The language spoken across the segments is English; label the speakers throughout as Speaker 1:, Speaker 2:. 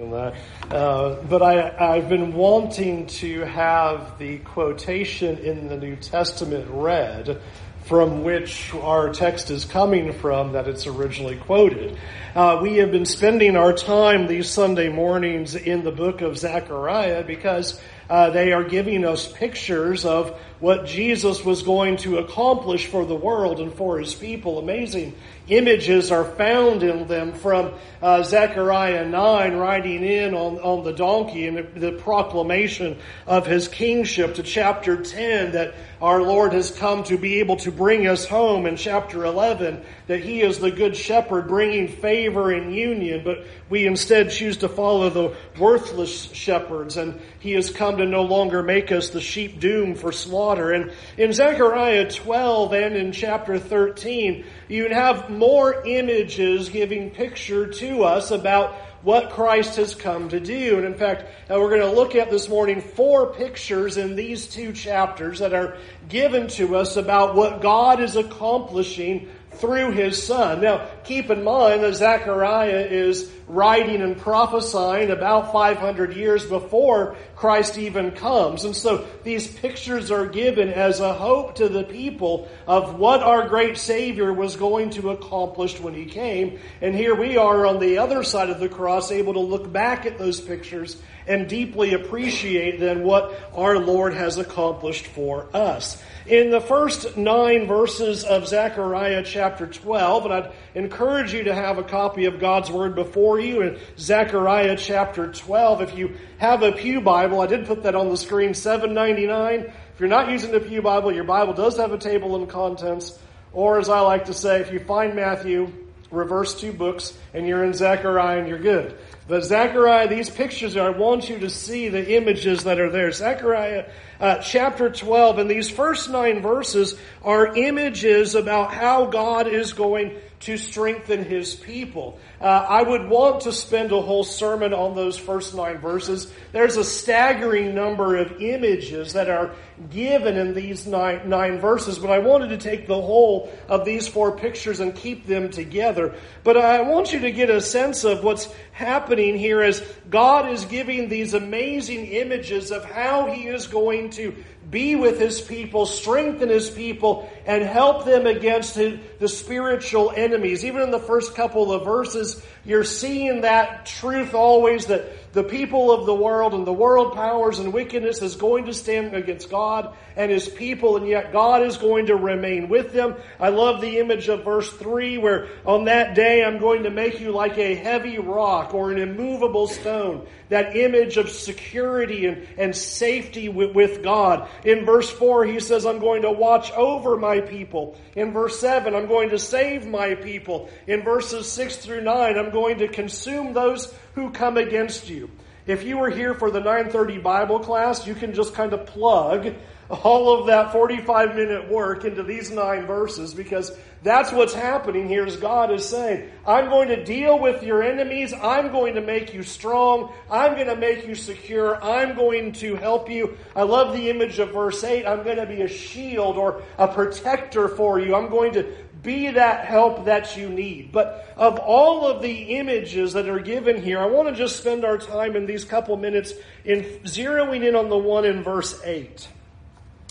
Speaker 1: Uh, but I, I've been wanting to have the quotation in the New Testament read from which our text is coming from that it's originally quoted. Uh, we have been spending our time these Sunday mornings in the book of Zechariah because uh, they are giving us pictures of what Jesus was going to accomplish for the world and for his people. Amazing images are found in them from uh, Zechariah 9 riding in on, on the donkey and the, the proclamation of his kingship to chapter 10 that our Lord has come to be able to bring us home in chapter 11 that he is the good shepherd bringing favor and union but we instead choose to follow the worthless shepherds and he has come to no longer make us the sheep doomed for slaughter. And in Zechariah 12 and in chapter 13 you have more images giving picture to us about what Christ has come to do. And in fact, uh, we're going to look at this morning four pictures in these two chapters that are given to us about what God is accomplishing through his son. Now, keep in mind that Zechariah is writing and prophesying about 500 years before Christ even comes. And so these pictures are given as a hope to the people of what our great Savior was going to accomplish when he came. And here we are on the other side of the cross able to look back at those pictures and deeply appreciate then what our Lord has accomplished for us. In the first nine verses of Zechariah chapter 12, and I'd encourage you to have a copy of God's Word before you in Zechariah chapter 12. If you have a Pew Bible, I did put that on the screen, 799. If you're not using the Pew Bible, your Bible does have a table of contents. Or as I like to say, if you find Matthew, reverse two books, and you're in Zechariah and you're good. But Zechariah, these pictures, I want you to see the images that are there. Zechariah uh, chapter 12, and these first nine verses are images about how God is going to strengthen his people. Uh, I would want to spend a whole sermon on those first nine verses. There's a staggering number of images that are given in these nine, nine verses, but I wanted to take the whole of these four pictures and keep them together. But I want you to get a sense of what's happening here as God is giving these amazing images of how He is going to be with his people, strengthen his people, and help them against the spiritual enemies. Even in the first couple of verses, you're seeing that truth always that the people of the world and the world powers and wickedness is going to stand against God and his people, and yet God is going to remain with them. I love the image of verse 3 where on that day I'm going to make you like a heavy rock or an immovable stone. That image of security and, and safety with, with God. In verse 4, he says, I'm going to watch over my people. In verse 7, I'm going to save my people. In verses 6 through 9, I'm going to consume those who come against you. If you were here for the 930 Bible class, you can just kind of plug all of that 45 minute work into these nine verses because that's what's happening here is God is saying, I'm going to deal with your enemies. I'm going to make you strong. I'm going to make you secure. I'm going to help you. I love the image of verse 8. I'm going to be a shield or a protector for you. I'm going to be that help that you need. But of all of the images that are given here, I want to just spend our time in these couple minutes in zeroing in on the one in verse 8.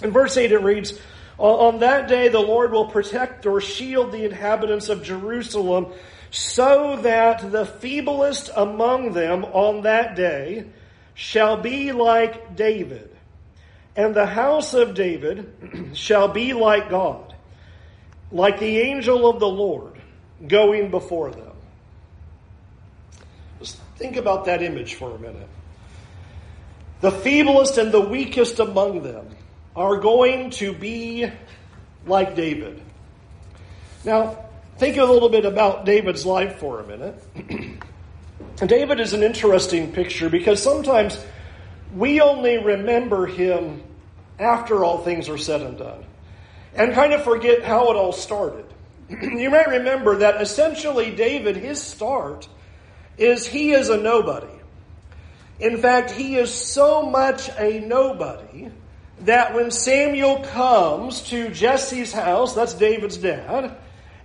Speaker 1: In verse 8 it reads, On that day the Lord will protect or shield the inhabitants of Jerusalem so that the feeblest among them on that day shall be like David, and the house of David shall be like God, like the angel of the Lord going before them. Just think about that image for a minute. The feeblest and the weakest among them are going to be like David. Now, think a little bit about David's life for a minute. David is an interesting picture because sometimes we only remember him after all things are said and done and kind of forget how it all started. you might remember that essentially David, his start is he is a nobody. In fact, he is so much a nobody that when Samuel comes to Jesse's house, that's David's dad,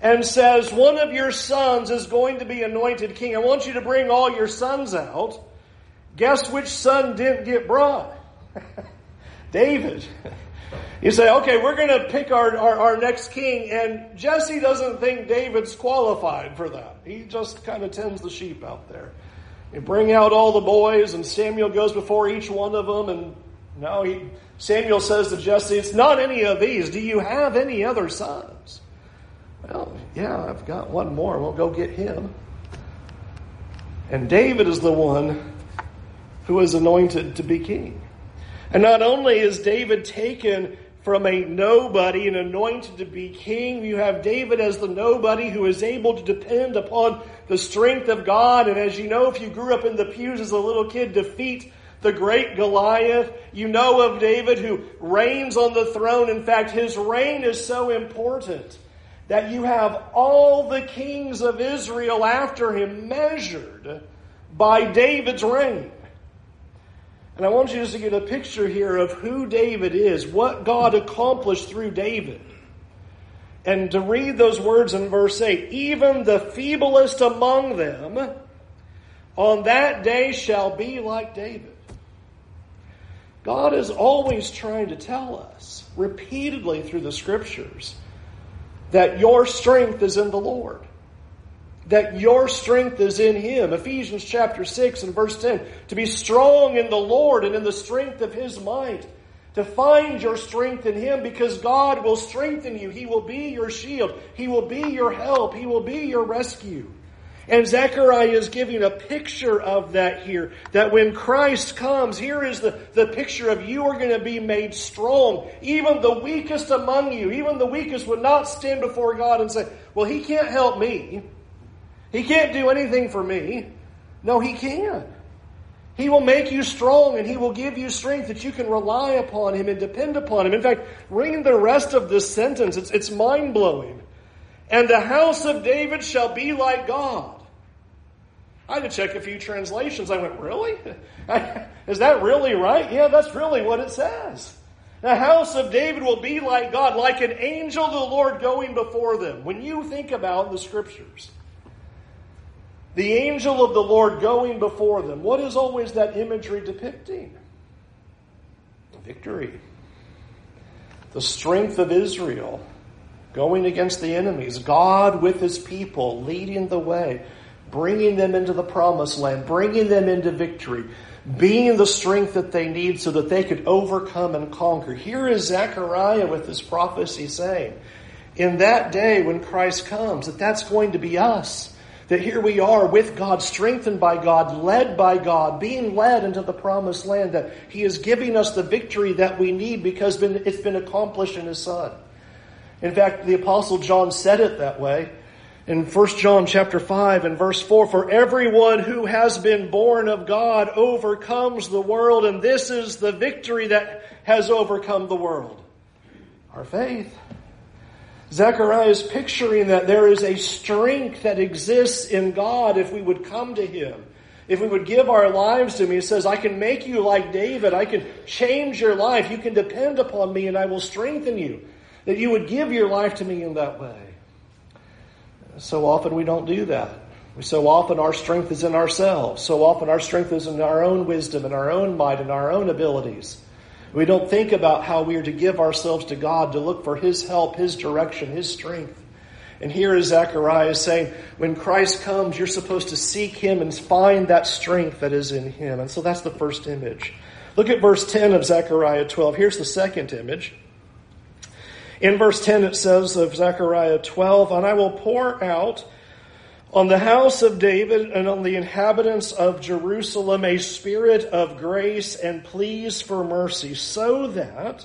Speaker 1: and says, One of your sons is going to be anointed king, I want you to bring all your sons out. Guess which son didn't get brought? David. You say, okay, we're going to pick our, our, our, next king, and Jesse doesn't think David's qualified for that. He just kind of tends the sheep out there. You bring out all the boys, and Samuel goes before each one of them, and no, he, Samuel says to Jesse, It's not any of these. Do you have any other sons? Well, yeah, I've got one more. We'll go get him. And David is the one who is anointed to be king. And not only is David taken from a nobody and anointed to be king, you have David as the nobody who is able to depend upon the strength of God. And as you know, if you grew up in the pews as a little kid, defeat the great Goliath. You know of David who reigns on the throne. In fact, his reign is so important that you have all the kings of Israel after him measured by David's reign. And I want you just to get a picture here of who David is, what God accomplished through David. And to read those words in verse 8 even the feeblest among them on that day shall be like David. God is always trying to tell us repeatedly through the scriptures that your strength is in the Lord that your strength is in him. Ephesians chapter 6 and verse 10. To be strong in the Lord and in the strength of his might. To find your strength in him because God will strengthen you. He will be your shield. He will be your help. He will be your rescue. And Zechariah is giving a picture of that here. That when Christ comes, here is the, the picture of you are going to be made strong. Even the weakest among you, even the weakest would not stand before God and say, Well, he can't help me. He can't do anything for me. No, He can. He will make you strong and He will give you strength that you can rely upon Him and depend upon Him. In fact, reading the rest of this sentence, it's, it's mind blowing. And the house of David shall be like God. I had to check a few translations. I went, really? Is that really right? Yeah, that's really what it says. The house of David will be like God, like an angel of the Lord going before them. When you think about the scriptures, the angel of the Lord going before them. What is always that imagery depicting? Victory. The strength of Israel going against the enemies. God with his people leading the way, bringing them into the promised land, bringing them into victory, being the strength that they need so that they could overcome and conquer. Here is Zechariah with his prophecy saying, in that day when Christ comes, that that's going to be us. That here we are with God, strengthened by God, led by God, being led into the promised land, that He is giving us the victory that we need because it's been accomplished in His Son. In fact, the Apostle John said it that way in 1 John chapter 5 and verse 4 for everyone who has been born of God overcomes the world and this is the victory that has overcome the world our faith Zechariah is picturing that there is a strength that exists in God if we would come to Him. If we would give our lives to Him, He says, I can make you like David. I can change your life. You can depend upon me and I will strengthen you. That you would give your life to me in that way. So often we don't do that. So often our strength is in ourselves. So often our strength is in our own wisdom and our own might and our own abilities. We don't think about how we are to give ourselves to God, to look for His help, His direction, His strength. And here is Zechariah saying, when Christ comes, you're supposed to seek Him and find that strength that is in Him. And so that's the first image. Look at verse 10 of Zechariah 12. Here's the second image. In verse 10, it says of Zechariah 12, And I will pour out on the house of David and on the inhabitants of Jerusalem a spirit of grace and pleas for mercy, so that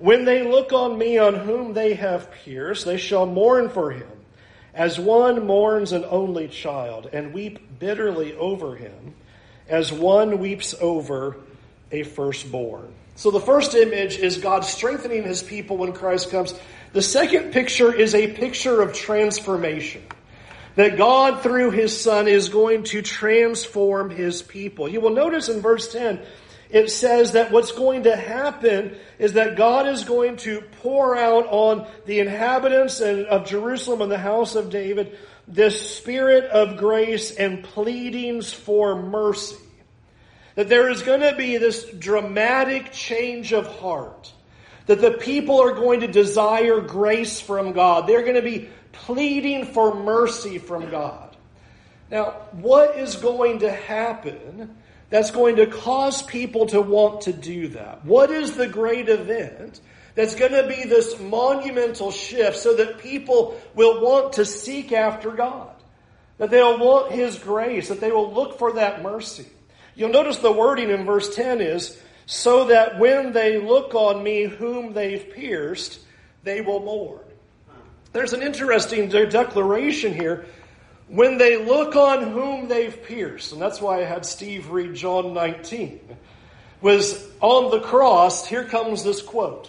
Speaker 1: when they look on me on whom they have pierced, they shall mourn for him, as one mourns an only child, and weep bitterly over him, as one weeps over a firstborn. So the first image is God strengthening his people when Christ comes. The second picture is a picture of transformation that God, through His Son, is going to transform His people. You will notice in verse 10, it says that what's going to happen is that God is going to pour out on the inhabitants of Jerusalem and the house of David this spirit of grace and pleadings for mercy. That there is going to be this dramatic change of heart, that the people are going to desire grace from God. They're going to be pleading for mercy from God. Now, what is going to happen that's going to cause people to want to do that? What is the great event that's going to be this monumental shift so that people will want to seek after God? That they'll want His grace, that they will look for that mercy. You'll notice the wording in verse 10 is, so that when they look on me whom they've pierced, they will mourn. There's an interesting declaration here. When they look on whom they've pierced, and that's why I had Steve read John 19, was on the cross, here comes this quote.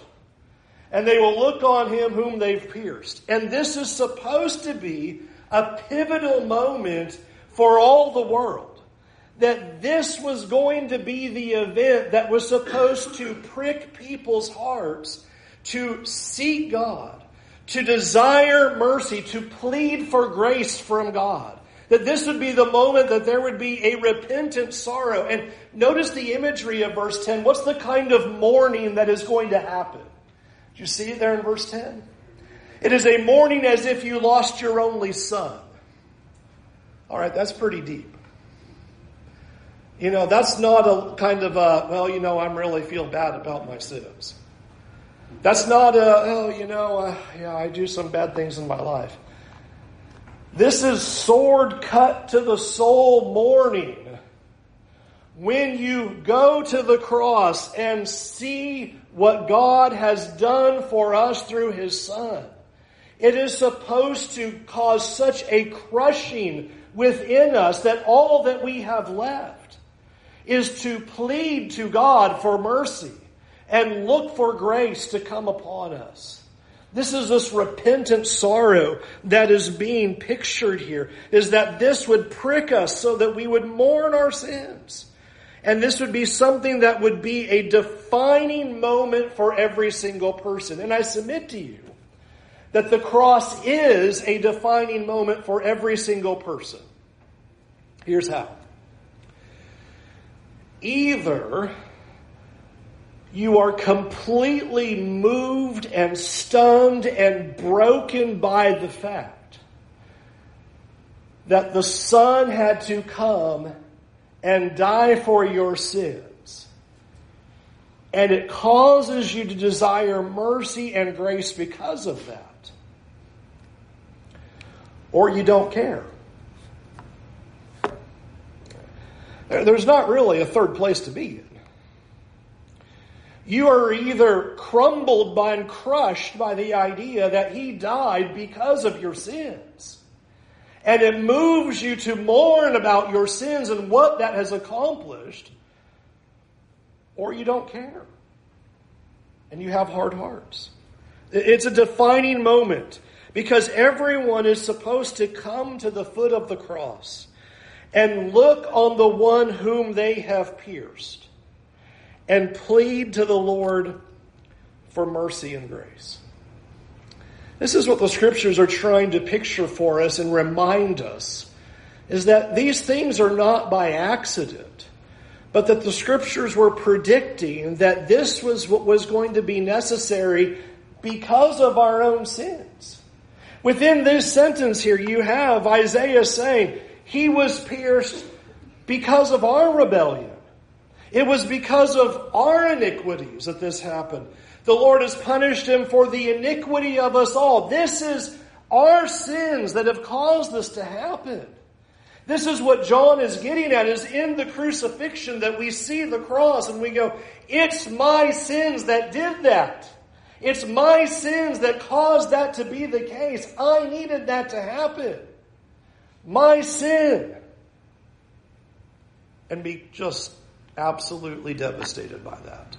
Speaker 1: And they will look on him whom they've pierced. And this is supposed to be a pivotal moment for all the world. That this was going to be the event that was supposed to prick people's hearts to seek God to desire mercy, to plead for grace from God. That this would be the moment that there would be a repentant sorrow. And notice the imagery of verse 10. What's the kind of mourning that is going to happen? Do you see it there in verse 10? It is a mourning as if you lost your only son. All right, that's pretty deep. You know, that's not a kind of a, well, you know, I'm really feel bad about my sins. That's not a, oh, you know, uh, yeah, I do some bad things in my life. This is sword cut to the soul mourning. When you go to the cross and see what God has done for us through His Son, it is supposed to cause such a crushing within us that all that we have left is to plead to God for mercy and look for grace to come upon us. This is this repentant sorrow that is being pictured here, is that this would prick us so that we would mourn our sins. And this would be something that would be a defining moment for every single person. And I submit to you that the cross is a defining moment for every single person. Here's how. Either you are completely moved and stunned and broken by the fact that the Son had to come and die for your sins. And it causes you to desire mercy and grace because of that. Or you don't care. There's not really a third place to be in. You are either crumbled by and crushed by the idea that He died because of your sins. And it moves you to mourn about your sins and what that has accomplished, or you don't care. And you have hard hearts. It's a defining moment because everyone is supposed to come to the foot of the cross and look on the one whom they have pierced and plead to the Lord for mercy and grace. This is what the scriptures are trying to picture for us and remind us is that these things are not by accident, but that the scriptures were predicting that this was what was going to be necessary because of our own sins. Within this sentence here, you have Isaiah saying, He was pierced because of our rebellion. It was because of our iniquities that this happened. The Lord has punished him for the iniquity of us all. This is our sins that have caused this to happen. This is what John is getting at is in the crucifixion that we see the cross and we go, it's my sins that did that. It's my sins that caused that to be the case. I needed that to happen. My sin. And be just absolutely devastated by that.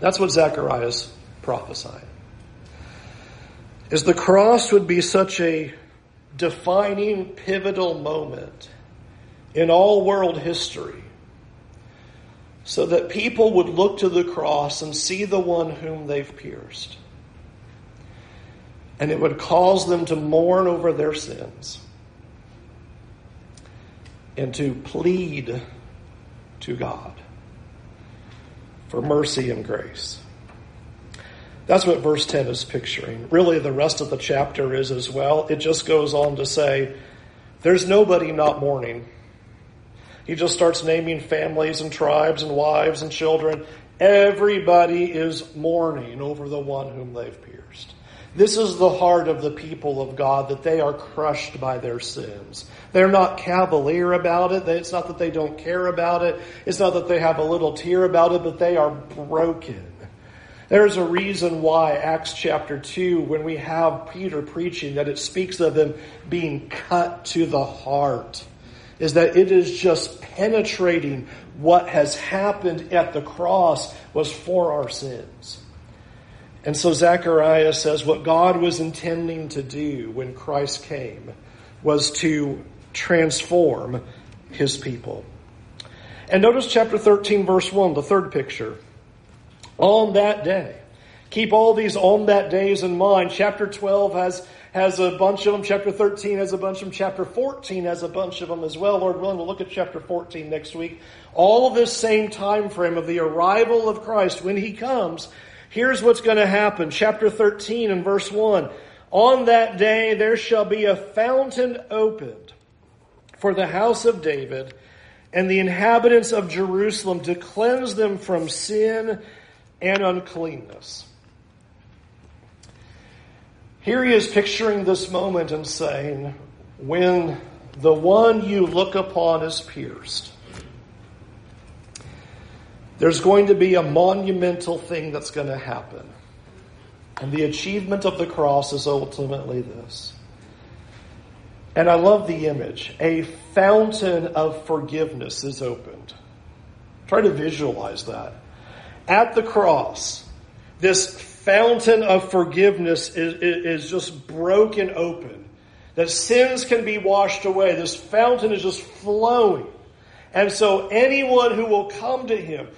Speaker 1: That's what Zechariah's prophesying. Is the cross would be such a defining, pivotal moment in all world history so that people would look to the cross and see the one whom they've pierced. And it would cause them to mourn over their sins and to plead to God for mercy and grace. That's what verse 10 is picturing. Really, the rest of the chapter is as well. It just goes on to say, there's nobody not mourning. He just starts naming families and tribes and wives and children. Everybody is mourning over the one whom they've pierced. This is the heart of the people of God that they are crushed by their sins. They're not cavalier about it. It's not that they don't care about it. It's not that they have a little tear about it, but they are broken. There's a reason why Acts chapter 2, when we have Peter preaching, that it speaks of them being cut to the heart, is that it is just penetrating what has happened at the cross was for our sins. And so Zechariah says what God was intending to do when Christ came was to transform his people. And notice chapter 13, verse 1, the third picture on that day. Keep all these on that days in mind. Chapter 12 has, has a bunch of them. Chapter 13 has a bunch of them. Chapter 14 has a bunch of them as well. Lord willing, we'll look at chapter 14 next week. All of this same time frame of the arrival of Christ when he comes. Here's what's going to happen. Chapter 13 and verse 1. On that day there shall be a fountain opened for the house of David and the inhabitants of Jerusalem to cleanse them from sin and uncleanness. Here he is picturing this moment and saying, when the one you look upon is pierced, there's going to be a monumental thing that's going to happen. And the achievement of the cross is ultimately this. And I love the image. A fountain of forgiveness is opened. Try to visualize that at the cross, this fountain of forgiveness is, is, just broken open. That sins can be washed away. This fountain is just flowing. And so anyone who will come to him,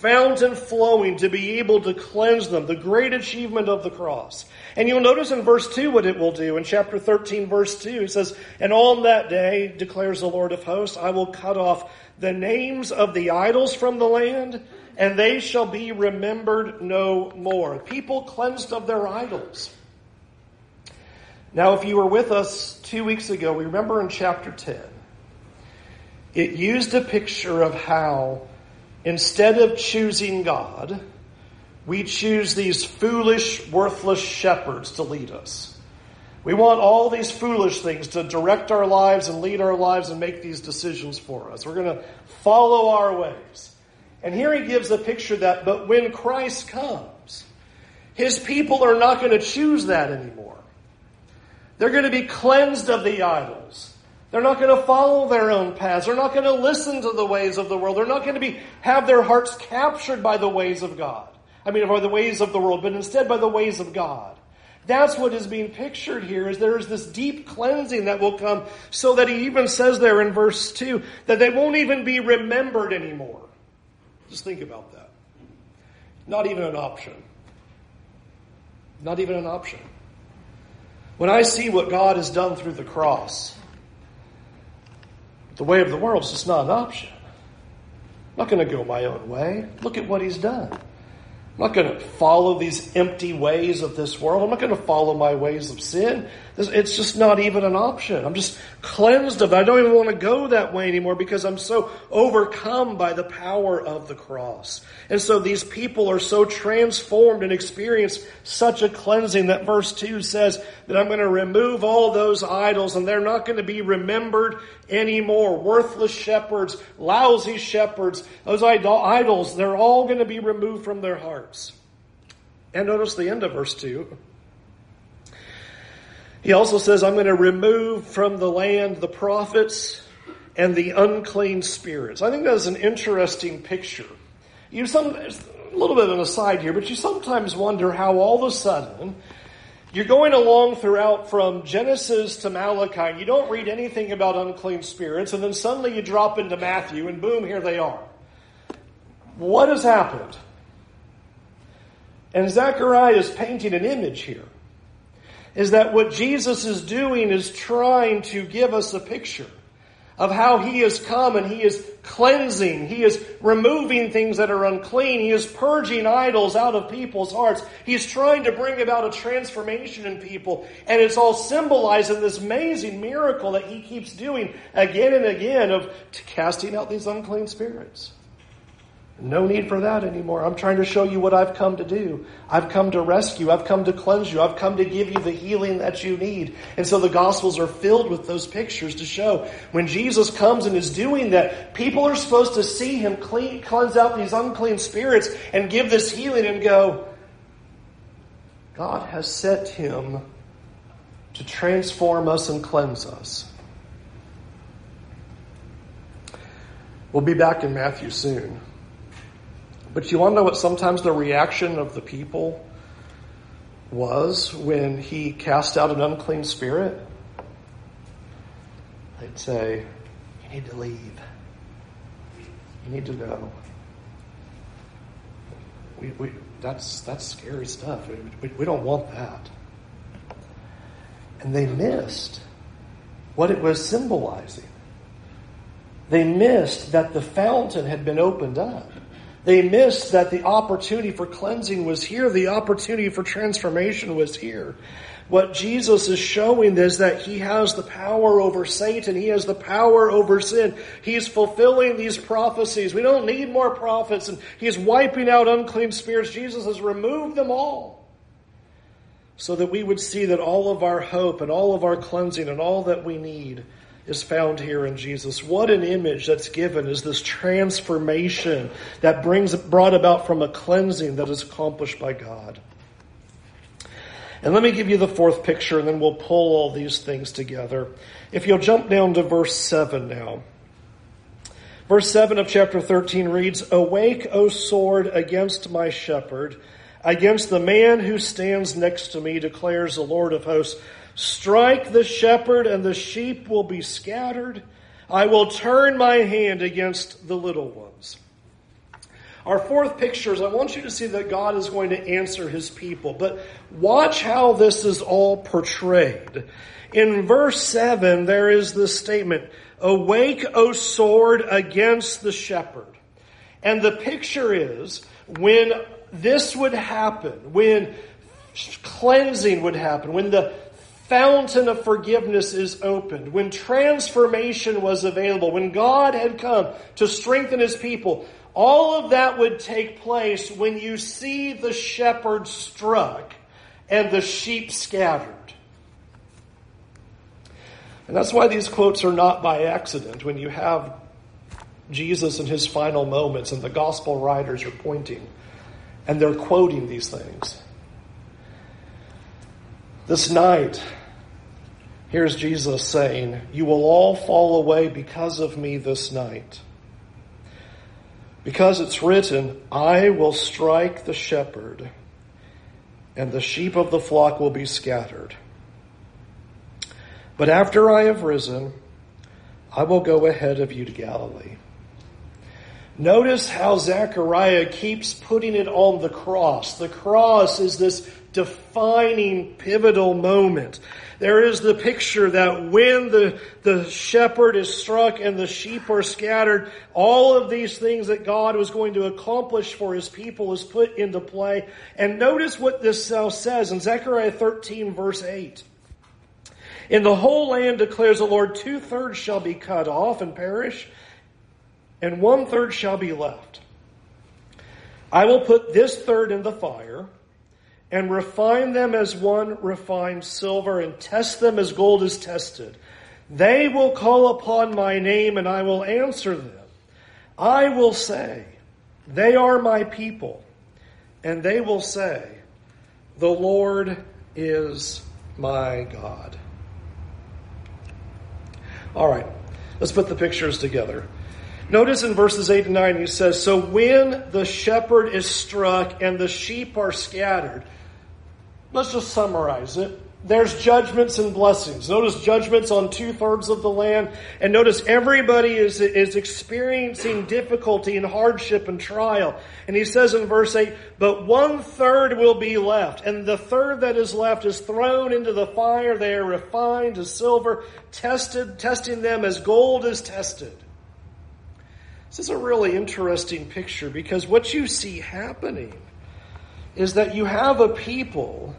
Speaker 1: fountain flowing to be able to cleanse them, the great achievement of the cross. And you'll notice in verse 2 what it will do. In chapter 13, verse 2, it says, And on that day, declares the Lord of hosts, I will cut off the names of the idols from the land and they shall be remembered no more. People cleansed of their idols. Now, if you were with us two weeks ago, we remember in chapter 10, it used a picture of how instead of choosing God, we choose these foolish, worthless shepherds to lead us. We want all these foolish things to direct our lives and lead our lives and make these decisions for us. We're going to follow our ways. And here he gives a picture that, but when Christ comes, his people are not going to choose that anymore. They're going to be cleansed of the idols. They're not going to follow their own paths. They're not going to listen to the ways of the world. They're not going to be, have their hearts captured by the ways of God. I mean, by the ways of the world, but instead by the ways of God. That's what is being pictured here is there's this deep cleansing that will come so that he even says there in verse 2 that they won't even be remembered anymore. Just think about that. Not even an option. Not even an option. When I see what God has done through the cross, the way of the world is just not an option. I'm not going to go my own way. Look at what He's done. I'm not going to follow these empty ways of this world. I'm not going to follow my ways of sin. It's just not even an option. I'm just cleansed of it. I don't even want to go that way anymore because I'm so overcome by the power of the cross. And so these people are so transformed and experience such a cleansing that verse 2 says that I'm going to remove all those idols and they're not going to be remembered anymore. Worthless shepherds, lousy shepherds, those idols, they're all going to be removed from their hearts. And notice the end of verse 2. He also says, I'm going to remove from the land the prophets and the unclean spirits. I think that is an interesting picture. You some, a little bit of an aside here, but you sometimes wonder how all of a sudden you're going along throughout from Genesis to Malachi, and you don't read anything about unclean spirits, and then suddenly you drop into Matthew, and boom, here they are. What has happened? And Zechariah is painting an image here. Is that what Jesus is doing is trying to give us a picture of how he has come and he is cleansing. He is removing things that are unclean. He is purging idols out of people's hearts. He's trying to bring about a transformation in people. And it's all symbolized in this amazing miracle that he keeps doing again and again of casting out these unclean spirits. No need for that anymore. I'm trying to show you what I've come to do. I've come to rescue. I've come to cleanse you. I've come to give you the healing that you need. And so the Gospels are filled with those pictures to show when Jesus comes and is doing that, people are supposed to see him clean, cleanse out these unclean spirits and give this healing and go, God has set him to transform us and cleanse us. We'll be back in Matthew soon. But you want to know what sometimes the reaction of the people was when he cast out an unclean spirit? They'd say, You need to leave. You need to go. We, we, that's, that's scary stuff. We, we don't want that. And they missed what it was symbolizing. They missed that the fountain had been opened up. They missed that the opportunity for cleansing was here. The opportunity for transformation was here. What Jesus is showing is that he has the power over Satan. He has the power over sin. He's fulfilling these prophecies. We don't need more prophets and he's wiping out unclean spirits. Jesus has removed them all so that we would see that all of our hope and all of our cleansing and all that we need is found here in Jesus. What an image that's given is this transformation that brings brought about from a cleansing that is accomplished by God. And let me give you the fourth picture and then we'll pull all these things together. If you'll jump down to verse 7 now. Verse 7 of chapter 13 reads, Awake, O sword, against my shepherd, against the man who stands next to me, declares the Lord of hosts. Strike the shepherd, and the sheep will be scattered. I will turn my hand against the little ones. Our fourth picture is I want you to see that God is going to answer his people. But watch how this is all portrayed. In verse 7, there is this statement Awake, O sword, against the shepherd. And the picture is when this would happen, when cleansing would happen, when the fountain of forgiveness is opened, when transformation was available, when God had come to strengthen his people, all of that would take place when you see the shepherd struck and the sheep scattered. And that's why these quotes are not by accident. When you have Jesus in his final moments and the gospel writers are pointing and they're quoting these things. This night, Here's Jesus saying, You will all fall away because of me this night. Because it's written, I will strike the shepherd, and the sheep of the flock will be scattered. But after I have risen, I will go ahead of you to Galilee. Notice how Zechariah keeps putting it on the cross. The cross is this defining, pivotal moment. There is the picture that when the, the shepherd is struck and the sheep are scattered, all of these things that God was going to accomplish for his people is put into play. And notice what this says in Zechariah 13 verse 8. In the whole land declares the Lord, two thirds shall be cut off and perish, and one third shall be left. I will put this third in the fire and refine them as one refines silver and test them as gold is tested. They will call upon my name and I will answer them. I will say, they are my people. And they will say, the Lord is my God. All right, let's put the pictures together. Notice in verses 8 and 9, he says, So when the shepherd is struck and the sheep are scattered, let's just summarize it. there's judgments and blessings. Notice judgments on two thirds of the land. And notice everybody is, is experiencing difficulty and hardship and trial. And he says in verse 8, but one third will be left. And the third that is left is thrown into the fire. They are refined as silver, tested, testing them as gold is tested. This is a really interesting picture because what you see happening is that you have a people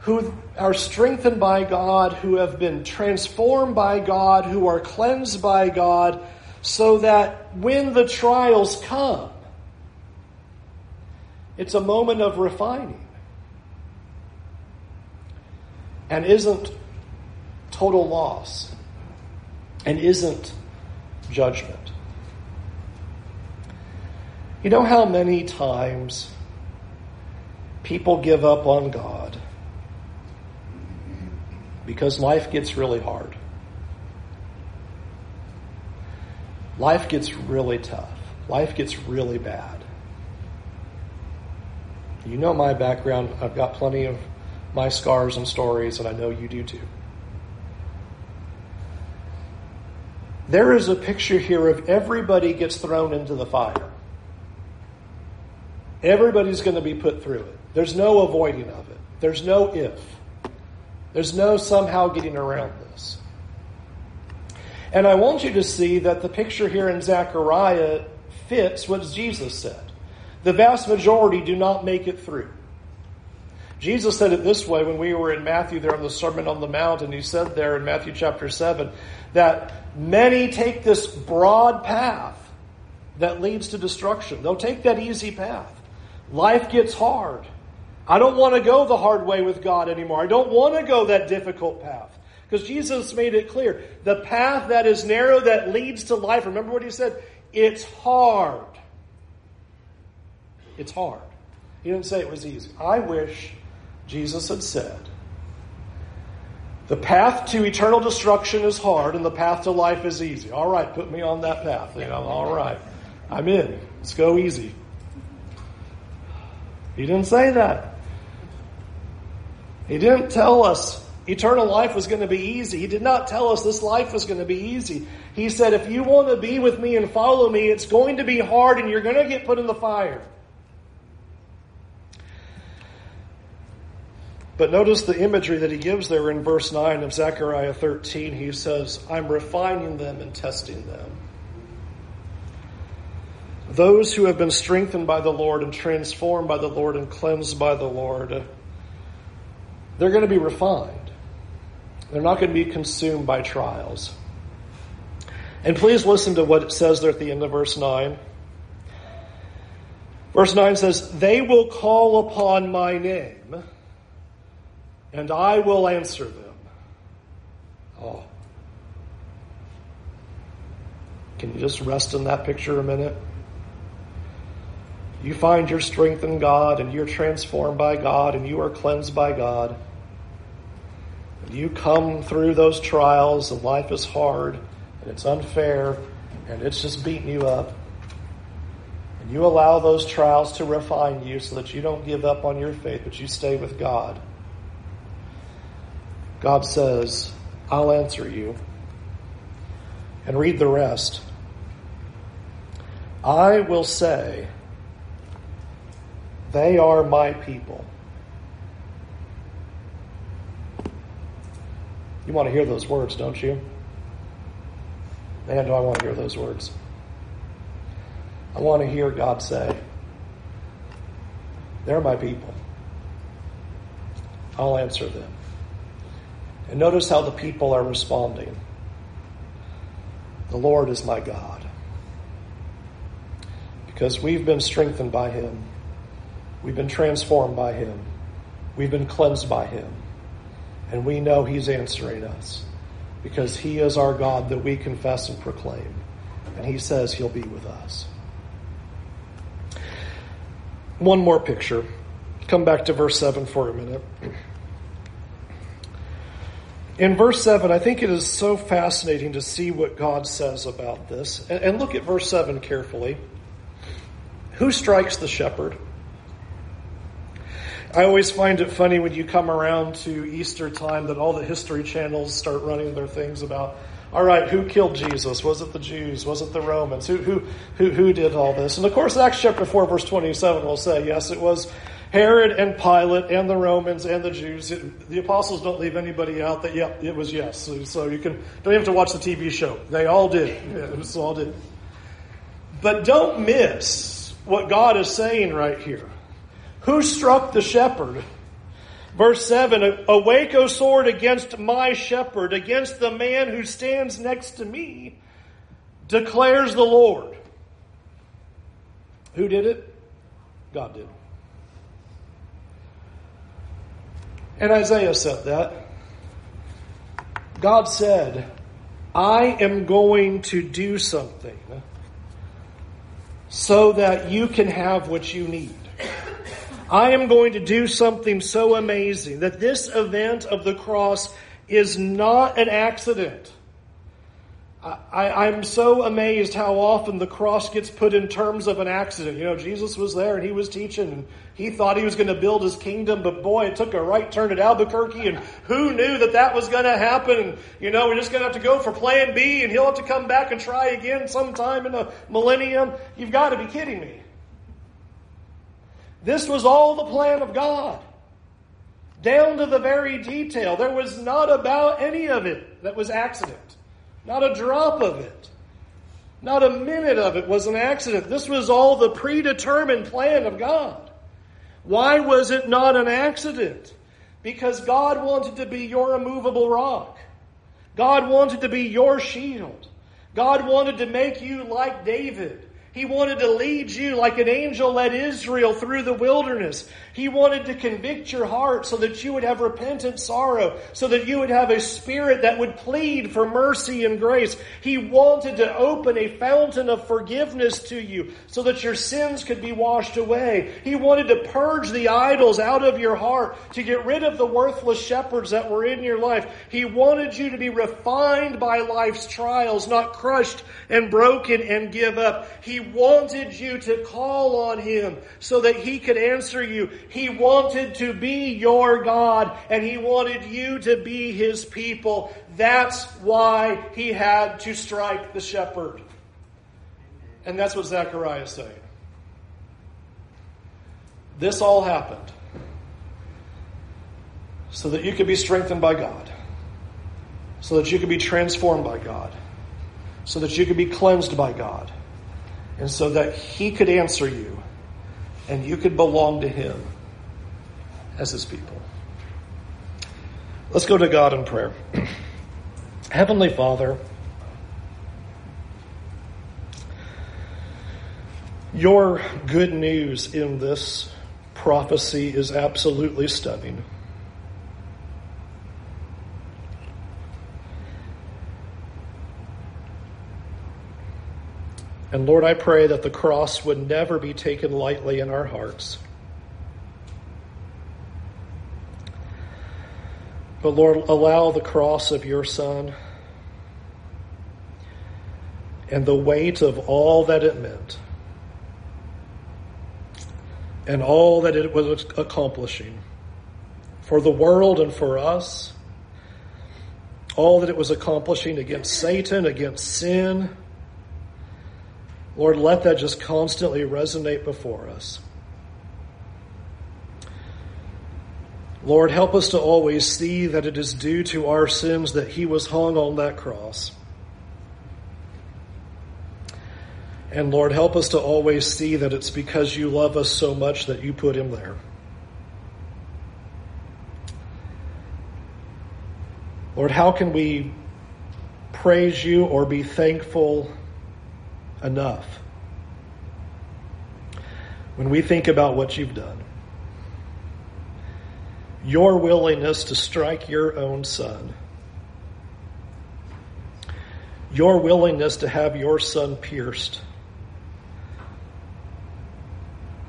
Speaker 1: who are strengthened by God, who have been transformed by God, who are cleansed by God, so that when the trials come, it's a moment of refining and isn't total loss and isn't judgment. You know how many times people give up on God because life gets really hard. Life gets really tough. Life gets really bad. You know my background. I've got plenty of my scars and stories, and I know you do too. There is a picture here of everybody gets thrown into the fire. Everybody's going to be put through it. There's no avoiding of it. There's no if. There's no somehow getting around this. And I want you to see that the picture here in Zechariah fits what Jesus said. The vast majority do not make it through. Jesus said it this way when we were in Matthew there on the Sermon on the Mount, and he said there in Matthew chapter 7 that many take this broad path that leads to destruction. They'll take that easy path. Life gets hard. I don't want to go the hard way with God anymore. I don't want to go that difficult path. Because Jesus made it clear. The path that is narrow that leads to life, remember what he said? It's hard. It's hard. He didn't say it was easy. I wish Jesus had said, the path to eternal destruction is hard and the path to life is easy. All right, put me on that path. You know, all right. I'm in. Let's go easy. He didn't say that. He didn't tell us eternal life was going to be easy. He did not tell us this life was going to be easy. He said, if you want to be with me and follow me, it's going to be hard and you're going to get put in the fire. But notice the imagery that he gives there in verse 9 of Zechariah 13. He says, I'm refining them and testing them. Those who have been strengthened by the Lord and transformed by the Lord and cleansed by the Lord they're going to be refined. They're not going to be consumed by trials. And please listen to what it says there at the end of verse 9. Verse 9 says, They will call upon my name, and I will answer them. Oh. Can you just rest in that picture a minute? You find your strength in God, and you're transformed by God, and you are cleansed by God you come through those trials and life is hard and it's unfair and it's just beating you up, and you allow those trials to refine you so that you don't give up on your faith, but you stay with God, God says, I'll answer you. And read the rest. I will say, they are my people. You want to hear those words, don't you? Man, do I want to hear those words. I want to hear God say, They're my people. I'll answer them. And notice how the people are responding. The Lord is my God. Because we've been strengthened by Him, we've been transformed by Him, we've been cleansed by Him. And we know He's answering us because He is our God that we confess and proclaim. And He says He'll be with us. One more picture. Come back to verse 7 for a minute. In verse 7, I think it is so fascinating to see what God says about this. And look at verse 7 carefully. Who strikes the shepherd? I always find it funny when you come around to Easter time that all the history channels start running their things about, all right, who killed Jesus? Was it the Jews? Was it the Romans? Who, who, who, who did all this? And of course, Acts chapter 4, verse 27 will say, yes, it was Herod and Pilate and the Romans and the Jews. It, the apostles don't leave anybody out that, yep, it was yes. So, so you can, don't even have to watch the TV show. They all did. Yeah, it was all did. But don't miss what God is saying right here. Who struck the shepherd? Verse 7 Awake, O sword, against my shepherd, against the man who stands next to me, declares the Lord. Who did it? God did. And Isaiah said that. God said, I am going to do something so that you can have what you need. I am going to do something so amazing that this event of the cross is not an accident. I, am so amazed how often the cross gets put in terms of an accident. You know, Jesus was there and he was teaching and he thought he was going to build his kingdom, but boy, it took a right turn at Albuquerque and who knew that that was going to happen? you know, we're just going to have to go for plan B and he'll have to come back and try again sometime in the millennium. You've got to be kidding me. This was all the plan of God. Down to the very detail. There was not about any of it that was accident. Not a drop of it. Not a minute of it was an accident. This was all the predetermined plan of God. Why was it not an accident? Because God wanted to be your immovable rock. God wanted to be your shield. God wanted to make you like David. He wanted to lead you like an angel led Israel through the wilderness. He wanted to convict your heart so that you would have repentant sorrow, so that you would have a spirit that would plead for mercy and grace. He wanted to open a fountain of forgiveness to you so that your sins could be washed away. He wanted to purge the idols out of your heart, to get rid of the worthless shepherds that were in your life. He wanted you to be refined by life's trials, not crushed and broken and give up. He wanted you to call on Him so that He could answer you. He wanted to be your God and He wanted you to be His people. That's why He had to strike the shepherd. And that's what Zechariah is saying. This all happened so that you could be strengthened by God, so that you could be transformed by God, so that you could be cleansed by God and so that He could answer you and you could belong to Him as His people. Let's go to God in prayer. Heavenly Father, your good news in this prophecy is absolutely stunning. And Lord, I pray that the cross would never be taken lightly in our hearts. But Lord, allow the cross of your Son and the weight of all that it meant and all that it was accomplishing for the world and for us, all that it was accomplishing against Satan, against sin Lord, let that just constantly resonate before us. Lord, help us to always see that it is due to our sins that He was hung on that cross. And Lord, help us to always see that it's because you love us so much that you put Him there. Lord, how can we praise you or be thankful enough. When we think about what you've done, your willingness to strike your own son, your willingness to have your son pierced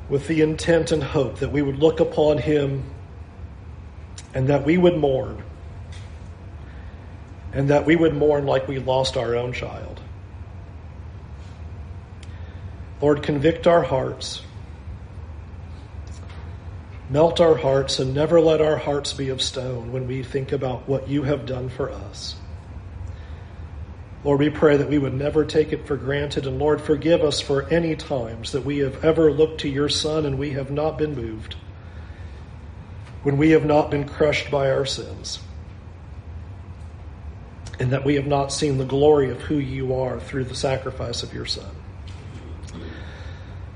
Speaker 1: with the intent and hope that we would look upon him and that we would mourn and that we would mourn like we lost our own child. Lord, convict our hearts. Melt our hearts and never let our hearts be of stone when we think about what you have done for us. Lord, we pray that we would never take it for granted. And Lord, forgive us for any times that we have ever looked to your Son and we have not been moved, when we have not been crushed by our sins, and that we have not seen the glory of who you are through the sacrifice of your Son.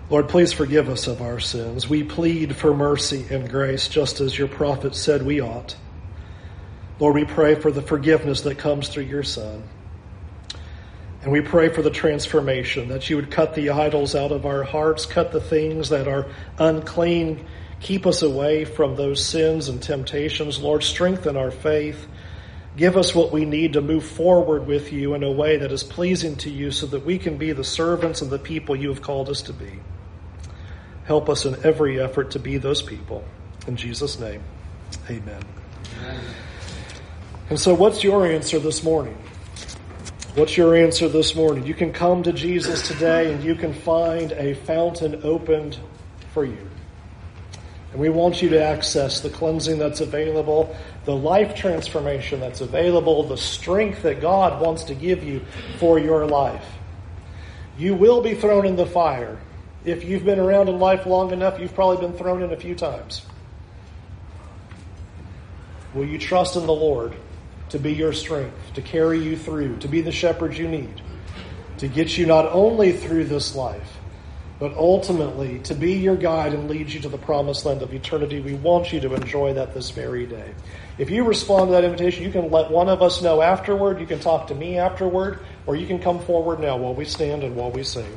Speaker 1: Lord, please forgive us of our sins. We plead for mercy and grace, just as your prophet said we ought. Lord, we pray for the forgiveness that comes through your Son. And we pray for the transformation, that you would cut the idols out of our hearts, cut the things that are unclean, keep us away from those sins and temptations. Lord, strengthen our faith. Give us what we need to move forward with you in a way that is pleasing to you so that we can be the servants and the people you have called us to be. Help us in every effort to be those people. In Jesus' name, amen. amen. And so, what's your answer this morning? What's your answer this morning? You can come to Jesus today and you can find a fountain opened for you. And we want you to access the cleansing that's available, the life transformation that's available, the strength that God wants to give you for your life. You will be thrown in the fire. If you've been around in life long enough, you've probably been thrown in a few times. Will you trust in the Lord? to be your strength, to carry you through, to be the shepherd you need, to get you not only through this life, but ultimately to be your guide and lead you to the promised land of eternity. We want you to enjoy that this very day. If you respond to that invitation, you can let one of us know afterward, you can talk to me afterward, or you can come forward now while we stand and while we sing.